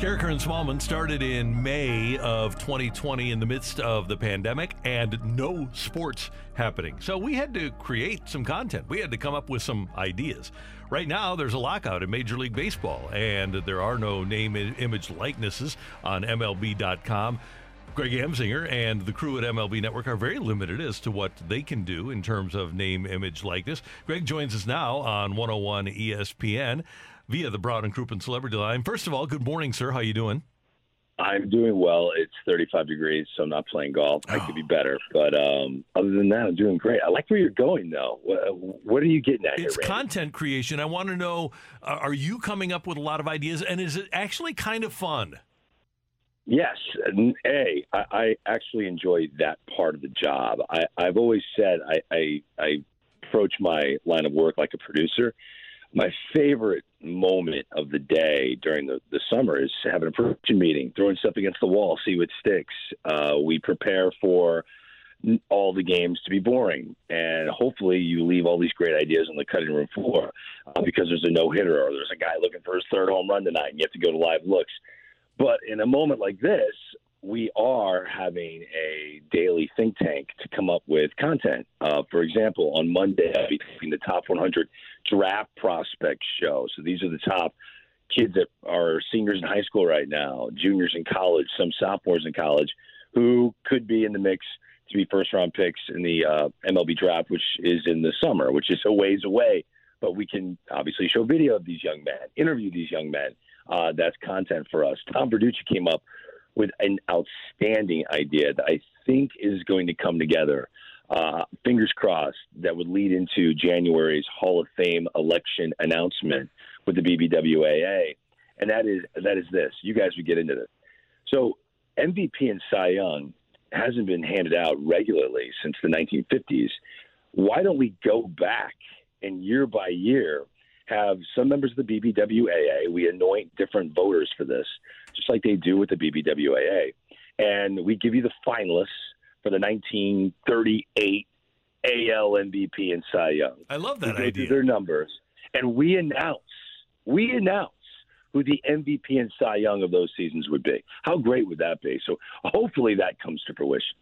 Karraker and Smallman started in May of 2020 in the midst of the pandemic and no sports happening. So we had to create some content. We had to come up with some ideas. Right now, there's a lockout in Major League Baseball, and there are no name, image, likenesses on MLB.com. Greg Amsinger and the crew at MLB Network are very limited as to what they can do in terms of name, image, likeness. Greg joins us now on 101 ESPN via the Brown and Crouppen Celebrity Line. First of all, good morning, sir. How you doing? I'm doing well. It's 35 degrees, so I'm not playing golf. I could be better, but um, other than that, I'm doing great. I like where you're going, though. What, what are you getting at it's here, content creation. I want to know: uh, Are you coming up with a lot of ideas, and is it actually kind of fun? Yes. A, I, I actually enjoy that part of the job. I, I've always said I, I, I approach my line of work like a producer my favorite moment of the day during the, the summer is having a production meeting, throwing stuff against the wall, see what sticks. Uh, we prepare for all the games to be boring, and hopefully you leave all these great ideas on the cutting room floor uh, because there's a no hitter or there's a guy looking for his third home run tonight, and you have to go to live looks. But in a moment like this, we are having a daily think tank to come up with content. Uh, for example, on Monday, I'll be taking the top 100 draft prospect show. So these are the top kids that are seniors in high school right now, juniors in college, some sophomores in college, who could be in the mix to be first round picks in the uh, MLB draft, which is in the summer, which is a ways away. But we can obviously show video of these young men, interview these young men. Uh, that's content for us. Tom Verducci came up with an outstanding idea that I think is going to come together. Uh, fingers crossed that would lead into January's Hall of Fame election announcement with the BBWAA, and that is that is this. You guys would get into this. So MVP and Cy Young hasn't been handed out regularly since the 1950s. Why don't we go back and year by year have some members of the BBWAA. We anoint different voters for this, just like they do with the BBWAA. And we give you the finalists for the 1938 AL MVP and Cy Young. I love that we idea. Their numbers, and we announce, we announce who the MVP and Cy Young of those seasons would be. How great would that be? So hopefully that comes to fruition.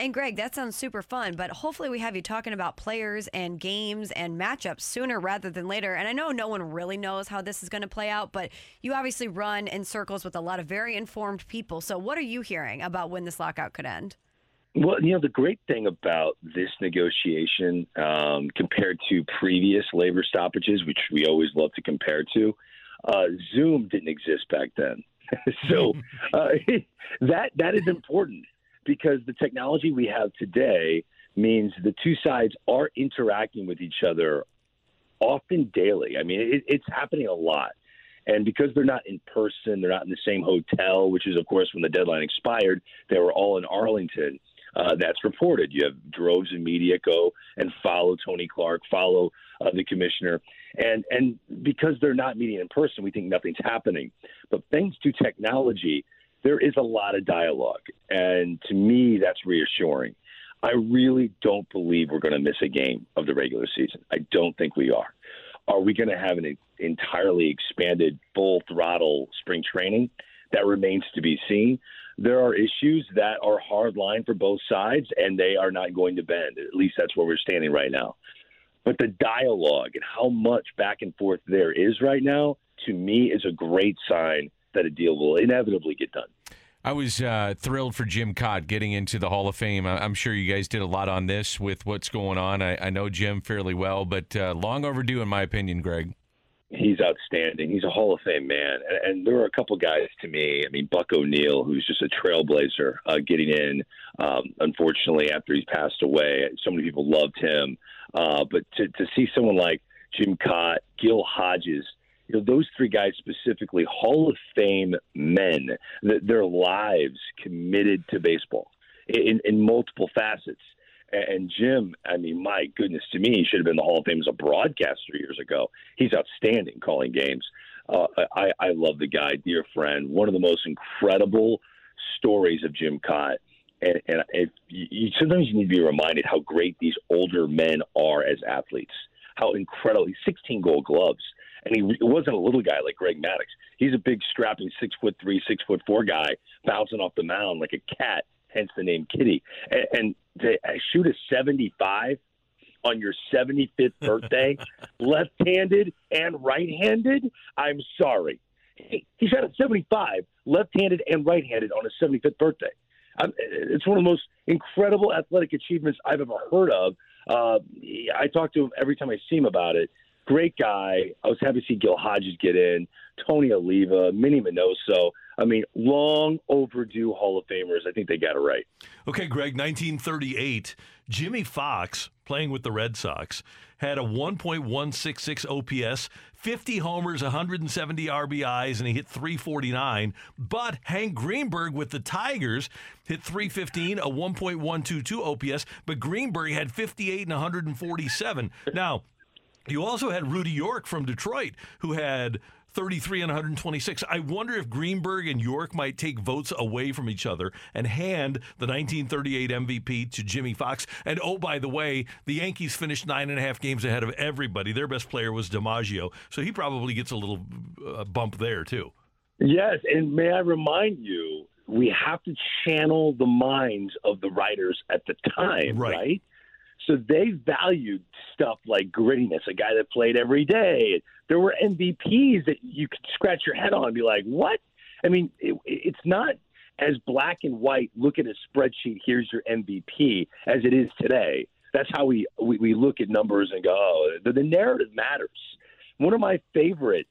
And Greg, that sounds super fun, but hopefully we have you talking about players and games and matchups sooner rather than later. And I know no one really knows how this is going to play out, but you obviously run in circles with a lot of very informed people. So what are you hearing about when this lockout could end? Well, you know, the great thing about this negotiation um, compared to previous labor stoppages, which we always love to compare to, uh, Zoom didn't exist back then. so uh, that that is important because the technology we have today means the two sides are interacting with each other often daily. I mean, it, it's happening a lot. And because they're not in person, they're not in the same hotel, which is, of course, when the deadline expired, they were all in Arlington. Uh, that's reported. You have droves of media go and follow Tony Clark, follow uh, the commissioner, and and because they're not meeting in person, we think nothing's happening. But thanks to technology, there is a lot of dialogue. And to me, that's reassuring. I really don't believe we're going to miss a game of the regular season. I don't think we are. Are we going to have an entirely expanded, full throttle spring training? That remains to be seen. There are issues that are hard line for both sides, and they are not going to bend. At least that's where we're standing right now. But the dialogue and how much back and forth there is right now, to me, is a great sign that a deal will inevitably get done. I was uh, thrilled for Jim Kaat getting into the Hall of Fame. I- I'm sure you guys did a lot on this with what's going on. I, I know Jim fairly well, but uh, long overdue, in my opinion, Greg. He's outstanding. He's a Hall of Fame man. And, and there are a couple guys to me. I mean, Buck O'Neil, who's just a trailblazer, uh, getting in. Um, unfortunately, after he's passed away, so many people loved him. Uh, but to, to see someone like Jim Kaat, Gil Hodges, you know, those three guys specifically, Hall of Fame men, th- their lives committed to baseball in, in multiple facets. And Jim, I mean, my goodness, to me, he should have been the Hall of Fame as a broadcaster years ago. He's outstanding calling games. Uh, I, I love the guy, dear friend. One of the most incredible stories of Jim Kaat. And, and if you, sometimes you need to be reminded how great these older men are as athletes. How incredible! He's 16 Gold Gloves, and he it wasn't a little guy like Greg Maddux. He's a big, strapping, six foot three, six foot four guy, bouncing off the mound like a cat hence the name Kitty. And, and to shoot a 75 on your 75th birthday, left-handed and right-handed, I'm sorry. He, he shot a 75, left-handed and right-handed on his 75th birthday. Um, it's one of the most incredible athletic achievements I've ever heard of. Uh, I talk to him every time I see him about it. Great guy. I was happy to see Gil Hodges get in, Tony Oliva, Minnie Minoso. I mean, long overdue Hall of Famers. I think they got it right. Okay, Greg, 1938, Jimmie Foxx, playing with the Red Sox, had a 1.166 OPS, 50 homers, 170 RBIs, and he hit 349. But Hank Greenberg with the Tigers hit 315, a 1.122 OPS, but Greenberg had 58 and 147. Now, you also had Rudy York from Detroit, who had 33 and 126. I wonder if Greenberg and York might take votes away from each other and hand the 1938 MVP to Jimmie Foxx. And oh, by the way, the Yankees finished nine and a half games ahead of everybody. Their best player was DiMaggio, so he probably gets a little uh, bump there too. Yes, and may I remind you, we have to channel the minds of the writers at the time, Right. right? So they valued stuff like grittiness, a guy that played every day. There were MVPs that you could scratch your head on and be like, what? I mean, it, it's not as black and white, look at a spreadsheet, here's your MVP, as it is today. That's how we, we, we look at numbers and go, oh, the, the narrative matters. One of my favorite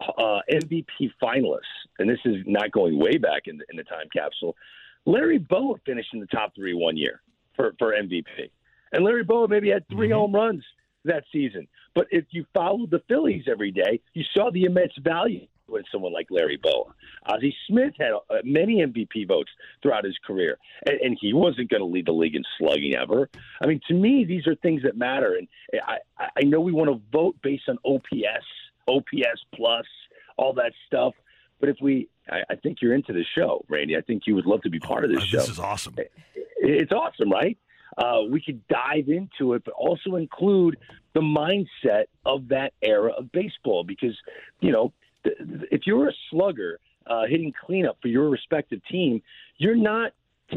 uh, MVP finalists, and this is not going way back in the, in the time capsule, Larry Bowa finished in the top three one year for, for MVP. And Larry Bowa maybe had 3 home runs that season. But if you followed the Phillies every day, you saw the immense value in someone like Larry Bowa. Ozzie Smith had uh, many MVP votes throughout his career, and, and he wasn't going to lead the league in slugging ever. I mean, to me, these are things that matter. And I, I know we want to vote based on OPS, OPS plus, all that stuff. But if we, I, I think you're into the show, Randy. I think you would love to be part of this Uh, show. This is awesome. It's awesome, right? Uh, we could dive into it, but also include the mindset of that era of baseball because, you know, th- th- if you're a slugger uh, hitting cleanup for your respective team, you're not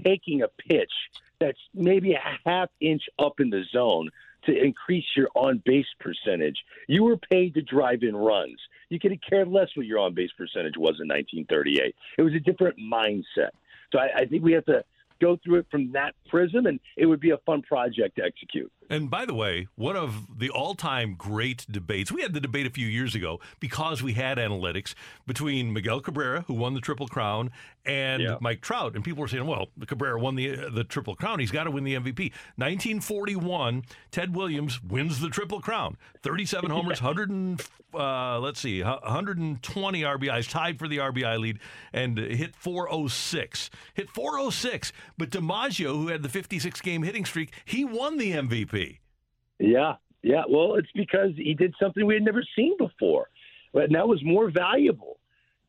taking a pitch that's maybe a half inch up in the zone to increase your on base percentage. You were paid to drive in runs. You could have cared less what your on base percentage was in 1938. It was a different mindset. So I, I think we have to go through it from that prism, and it would be a fun project to execute. And by the way, one of the all time great debates, we had the debate a few years ago because we had analytics between Miguel Cabrera, who won the Triple Crown, and Yeah. Mike Trout. And people were saying, well, Cabrera won the, the Triple Crown. He's got to win the MVP. 1941, Ted Williams wins the Triple Crown 37 homers, 100, and, uh, let's see, 120 RBIs, tied for the RBI lead, and hit 406. Hit 406. But DiMaggio, who had the 56 game hitting streak, he won the MVP. Yeah, yeah. Well, it's because he did something we had never seen before, and that was more valuable.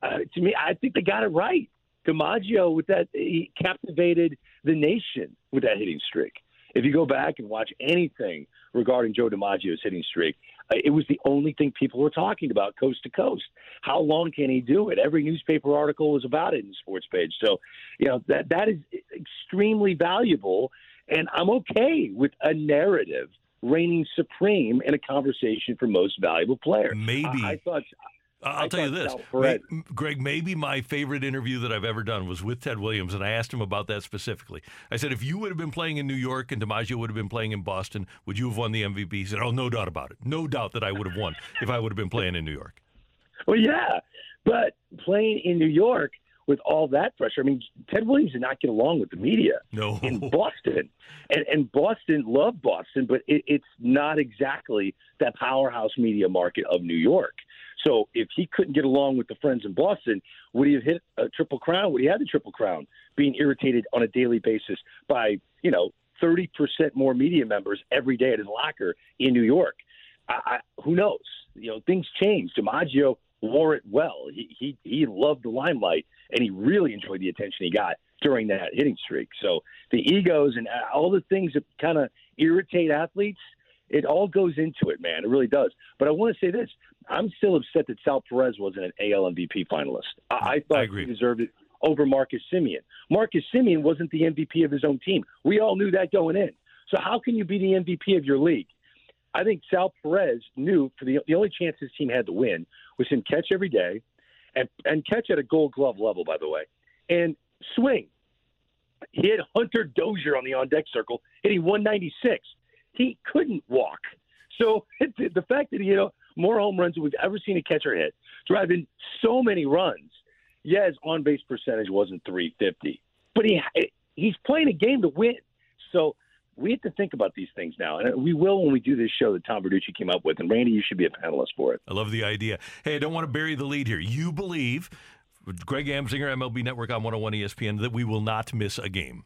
Uh, to me, I think they got it right. DiMaggio with that, he captivated the nation with that hitting streak. If you go back and watch anything regarding Joe DiMaggio's hitting streak, uh, it was the only thing people were talking about coast to coast. How long can he do it? Every newspaper article was about it in the sports page. So, you know, that that is extremely valuable. And I'm okay with a narrative reigning supreme in a conversation for most valuable player. Maybe. I, I thought I'll I tell you this, Sal Perez- May- Greg. Maybe my favorite interview that I've ever done was with Ted Williams, and I asked him about that specifically. I said, if you would have been playing in New York and DiMaggio would have been playing in Boston, would you have won the MVP? He said, "Oh, no doubt about it. No doubt that I would have won if I would have been playing in New York." Well, yeah, but playing in New York with all that pressure, I mean, Ted Williams did not get along with the media No. in Boston, and and Boston loved Boston, but it, it's not exactly that powerhouse media market of New York. So if he couldn't get along with the friends in Boston, would he have hit a triple crown? Would he have the triple crown? Being irritated on a daily basis by you know thirty percent more media members every day at his locker in New York. I, I, who knows? You know, things change. DiMaggio wore it well. He, he he loved the limelight, and he really enjoyed the attention he got during that hitting streak. So the egos and all the things that kind of irritate athletes, it all goes into it, man. It really does. But I want to say this: I'm still upset that Sal Perez wasn't an AL MVP finalist. I, I thought I agree. he deserved it over Marcus Semien. Marcus Semien wasn't the MVP of his own team. We all knew that going in. So how can you be the MVP of your league? I think Sal Perez knew for the the only chance his team had to win was him catch every day, and and catch at a Gold Glove level, by the way, and swing. He had Hunter Dozier on the on deck circle, hitting 196. He couldn't walk. So the fact that he hit more home runs than we've ever seen a catcher hit, driving so many runs. Yeah, his on base percentage wasn't 350, but he he's playing a game to win. So we have to think about these things now, and we will when we do this show that Tom Verducci came up with. And Randy, you should be a panelist for it. I love the idea. Hey, I don't want to bury the lead here. You believe, Greg Amsinger, MLB Network on 101 ESPN, that we will not miss a game.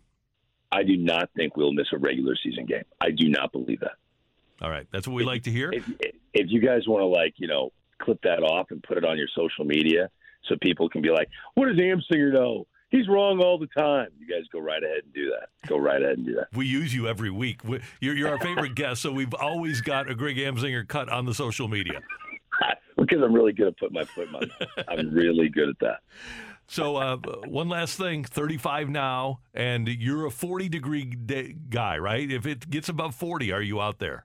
I do not think we'll miss a regular season game. I do not believe that. All right, that's what we like to hear. If, if you guys want to, like, you know, clip that off and put it on your social media so people can be like, what does Amsinger know? He's wrong all the time. You guys go right ahead and do that. Go right ahead and do that. We use you every week. We- You're, you're our favorite guest, so we've always got a Greg Amsinger cut on the social media. because I'm really good at putting my foot in my mouth. I'm really good at that. So, uh, one last thing 35 now, and you're a 40 degree day guy, right? If it gets above 40, are you out there?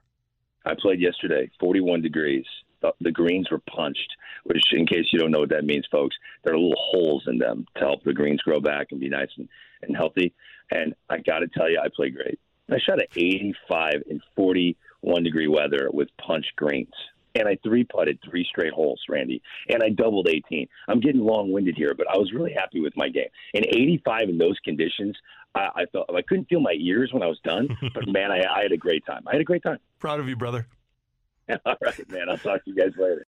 I played yesterday, 41 degrees. The, the greens were punched, which, in case you don't know what that means, folks, there are little holes in them to help the greens grow back and be nice and, and healthy. And I got to tell you, I played great. I shot at 85 in 41 degree weather with punched greens. And I three putted three straight holes, Randy. And I doubled 18. I'm getting long winded here, but I was really happy with my game. And 85 in those conditions, I, I felt I couldn't feel my ears when I was done, but man, I, I had a great time. I had a great time. Proud of you, brother. All right, man. I'll talk to you guys later.